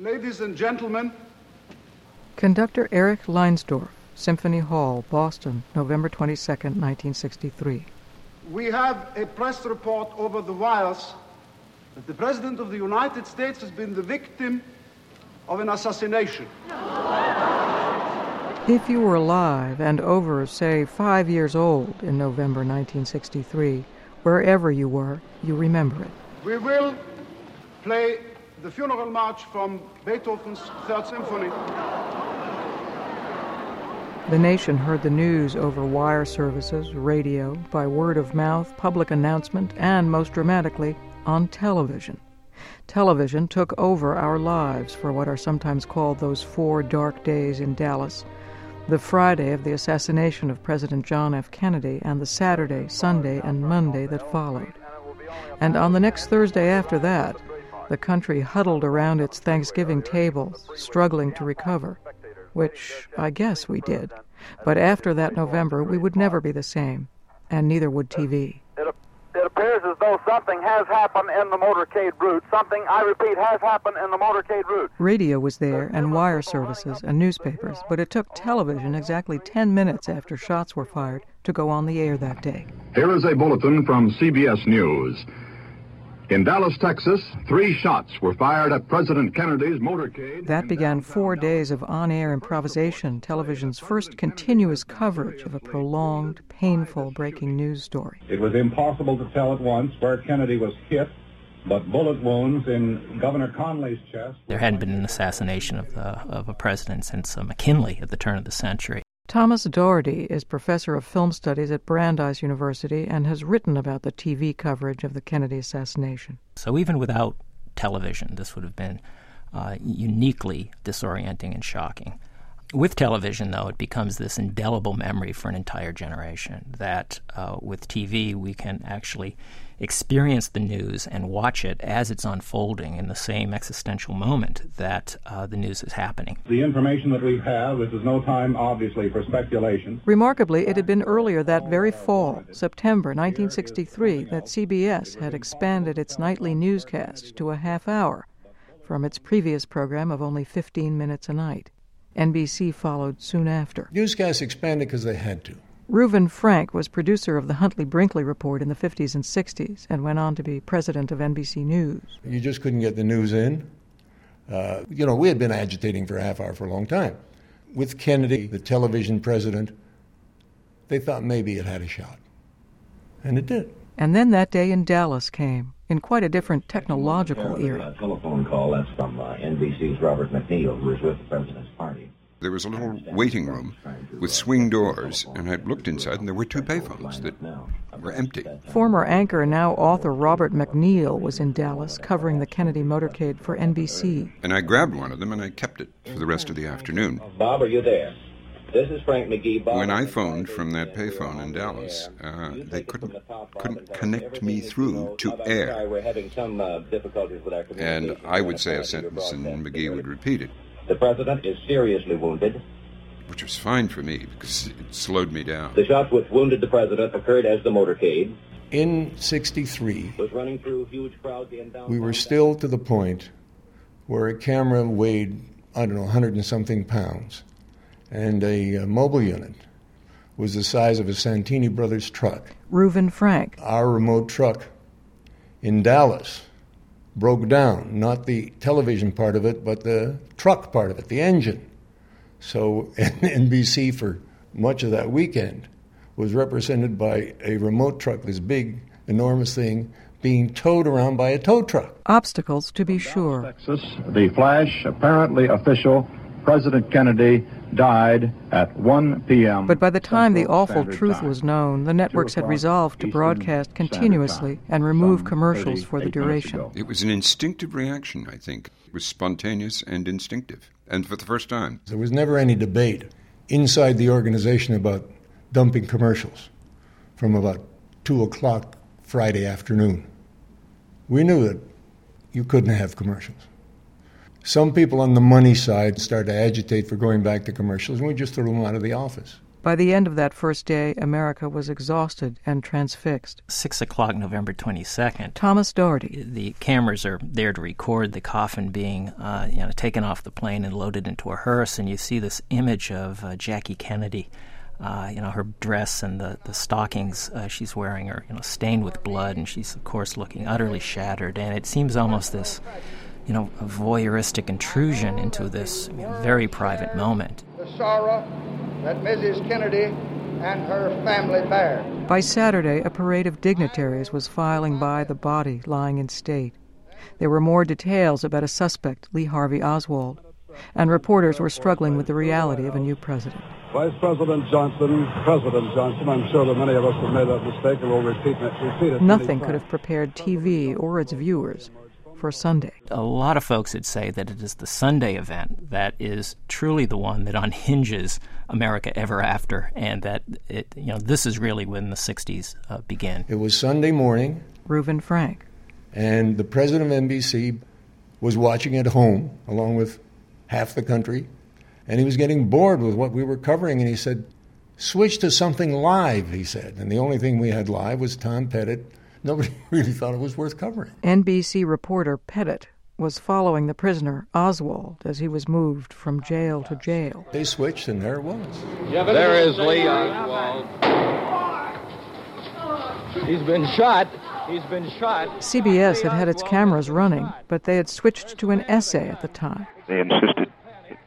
Ladies and gentlemen, Conductor Eric Leinsdorf, Symphony Hall, Boston, November 22, 1963. we have a press report over the wires that the President of the United States has been the victim of an assassination. If you were alive and over, say, five years old in November 1963, wherever you were, you remember it. We will play the funeral march from Beethoven's Third Symphony. The nation heard the news over wire services, radio, by word of mouth, public announcement, and, most dramatically, on television. Television took over our lives for what are sometimes called those four dark days in Dallas the Friday of the assassination of President John F. Kennedy, and the Saturday, Sunday, and Monday that followed. And on the next Thursday after that, the country huddled around its Thanksgiving tables, struggling to recover, which I guess we did. But after that November, we would never be the same, and neither would TV. It, it appears as though something has happened in the motorcade route. Something, I repeat, has happened in the motorcade route. Radio was there, and wire services, and newspapers, but it took television exactly 10 minutes after shots were fired to go on the air that day. Here is a bulletin from CBS News. In Dallas, Texas, three shots were fired at President Kennedy's motorcade. That began four days of on air improvisation, television's first continuous coverage of a prolonged, painful breaking news story. It was impossible to tell at once where Kennedy was hit, but bullet wounds in Governor Connally's chest. There hadn't been an assassination of, the, of a president since uh, McKinley at the turn of the century. Thomas Doherty is professor of film studies at Brandeis University and has written about the TV coverage of the Kennedy assassination. So even without television, this would have been uh, uniquely disorienting and shocking. With television, though, it becomes this indelible memory for an entire generation that uh, with TV we can actually experience the news and watch it as it's unfolding in the same existential moment that uh, the news is happening. The information that we have, this is no time, obviously, for speculation. Remarkably, it had been earlier that very fall, September 1963, that CBS had expanded its nightly newscast to a half hour from its previous program of only 15 minutes a night. NBC followed soon after. Newscasts expanded because they had to. Reuven Frank was producer of the Huntley Brinkley Report in the 50s and 60s and went on to be president of NBC News. You just couldn't get the news in. Uh, you know, we had been agitating for a half hour for a long time. With Kennedy, the television president, they thought maybe it had a shot. And it did. And then that day in Dallas came, in quite a different technological era. A telephone call, that's from uh, NBC's Robert MacNeil, who was with the President's party. There was a little waiting room with swing doors, and I looked inside, and there were two payphones that were empty. Former anchor, now author Robert MacNeil was in Dallas covering the Kennedy motorcade for NBC. And I grabbed one of them, and I kept it for the rest of the afternoon. Bob, are you there? This is Frank McGee. Bob, When I phoned from that payphone in Dallas, uh, they couldn't couldn't connect me through to air. We're having some uh, difficulties with our And I would say a sentence, and McGee would repeat it, The president is seriously wounded. which was fine for me because it slowed me down. The shots which wounded the president occurred as the motorcade In 63, was running through huge crowds in downtown. we were still to the point where a camera weighed, I don't know, 100 and something pounds, and a uh, mobile unit was the size of a Santini Brothers truck. Reuven Frank. Our remote truck in Dallas broke down, not the television part of it, but the truck part of it, the engine. So NBC for much of that weekend was represented by a remote truck, this big, enormous thing, being towed around by a tow truck. Obstacles, to be sure. Texas, the flash, apparently official, President Kennedy died at 1 p.m. But by the time the awful Standard truth Time. was known, the networks had resolved to Eastern broadcast Standard continuously Time, and remove commercials for the duration. ago. It was an instinctive reaction, I think. It was spontaneous and instinctive, and for the first time. There was never any debate inside the organization about dumping commercials from about 2 o'clock Friday afternoon. We knew that you couldn't have commercials. Some people on the money side start to agitate for going back to commercials, and we just threw them out of the office. By the end of that first day, America was exhausted and transfixed. Six o'clock, November 22nd. Thomas Doherty. The cameras are there to record the coffin being uh, you know, taken off the plane and loaded into a hearse, and you see this image of uh, Jackie Kennedy. Uh, you know, her dress and the, the stockings uh, she's wearing are, you know, stained with blood, and she's, of course, looking utterly shattered. And it seems almost this, you know, a voyeuristic intrusion into this very private moment. The sorrow that Mrs. Kennedy and her family bear. By Saturday, a parade of dignitaries was filing by the body lying in state. There were more details about a suspect, Lee Harvey Oswald, and reporters were struggling with the reality of a new president. Vice President Johnson, President Johnson, I'm sure that many of us have made that mistake and will repeat. Repeat it Nothing could have prepared TV or its viewers for Sunday. A lot of folks would say that it is the Sunday event that is truly the one that unhinges America ever after, and that it, you know this is really when the '60s uh, began. It was Sunday morning. Reuven Frank. And the president of NBC was watching at home along with half the country, and he was getting bored with what we were covering, and he said, "Switch to something live," he said. And the only thing we had live was Tom Pettit nobody really thought it was worth covering. NBC reporter Pettit was following the prisoner, Oswald, as he was moved from jail to jail. They switched, and there it was. There is Lee Oswald. He's been shot. He's been shot. CBS had had its cameras running, but they had switched to an essay at the time. They insisted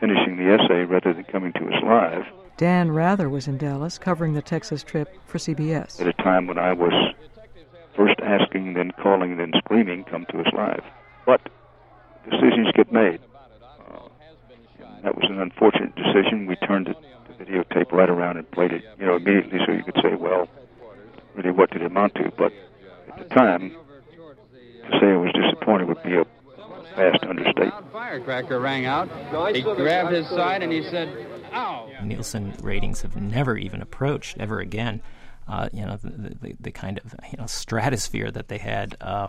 finishing the essay rather than coming to us live. Dan Rather was in Dallas covering the Texas trip for CBS. At a time when I was first asking, then calling, then screaming, come to us live. But decisions get made. Uh, that was an unfortunate decision. We turned it, the videotape right around and played it, you know, immediately so you could say, well, really, what did it amount to? But at the time, to say I was disappointed would be a vast understatement. Firecracker rang out. He grabbed his side and he said, "Ow!" Nielsen ratings have never even approached ever again uh, you know, the, the, the, kind of you know stratosphere that they had uh,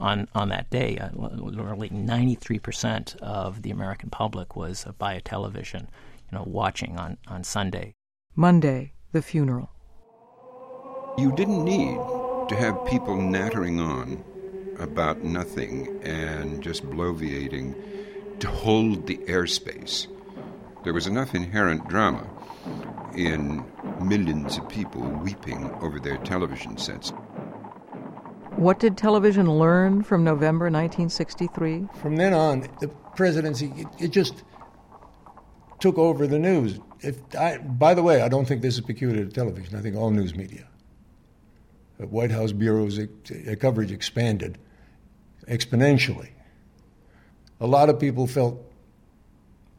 on on that day. Uh, literally, 93 percent of the American public was uh, by a television, you know, watching on on Sunday. Monday, the funeral. You didn't need to have people nattering on about nothing and just bloviating to hold the airspace. There was enough inherent drama in millions of people weeping over their television sets. What did television learn from November 1963? From then on, the presidency, it, it just took over the news. If I, by the way, I don't think this is peculiar to television. I think all news media. The White House bureaus' coverage expanded exponentially. A lot of people felt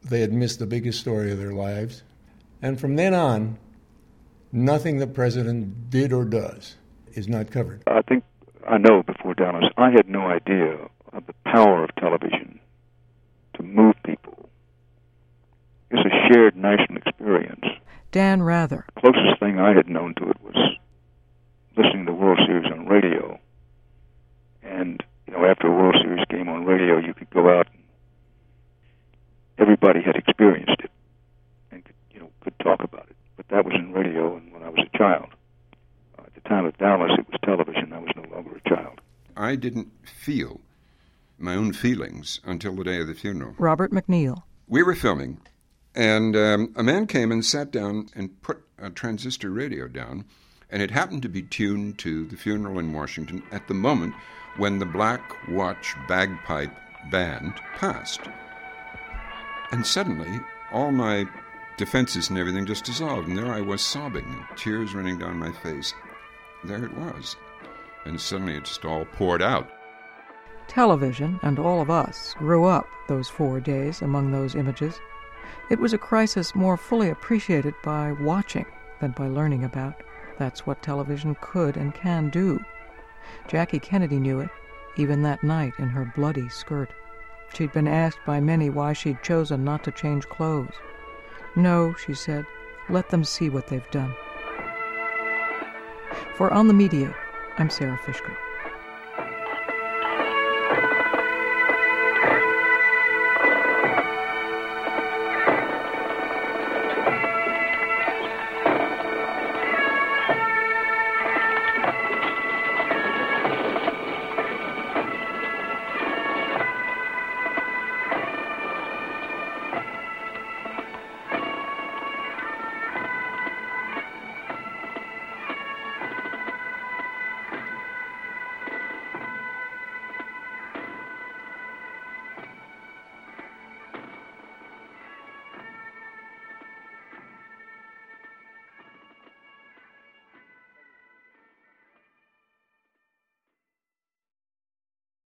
they had missed the biggest story of their lives. And from then on, nothing the president did or does is not covered. I think I know before Dallas, I had no idea of the power of television to move people. It's a shared national experience. Dan Rather. The closest thing I had known to it was listening to the World Series on radio. And, you know, after a World Series game on radio, you could go out and everybody had experienced it and could, you know, could talk about it. But that was in radio and when I was a child. At the time of Dallas, it was television. I was no longer a child. I didn't feel my own feelings until the day of the funeral. Robert MacNeil. We were filming, and um, a man came and sat down and put a transistor radio down, and it happened to be tuned to the funeral in Washington at the moment when the Black Watch Bagpipe Band passed. And suddenly, all my defenses and everything just dissolved, and there I was sobbing, tears running down my face. There it was. And suddenly it just all poured out. Television, and all of us, grew up those four days among those images. It was a crisis more fully appreciated by watching than by learning about. That's what television could and can do. Jackie Kennedy knew it, even that night in her bloody skirt. She'd been asked by many why she'd chosen not to change clothes. No, she said, let them see what they've done. For On the Media, I'm Sara Fishko.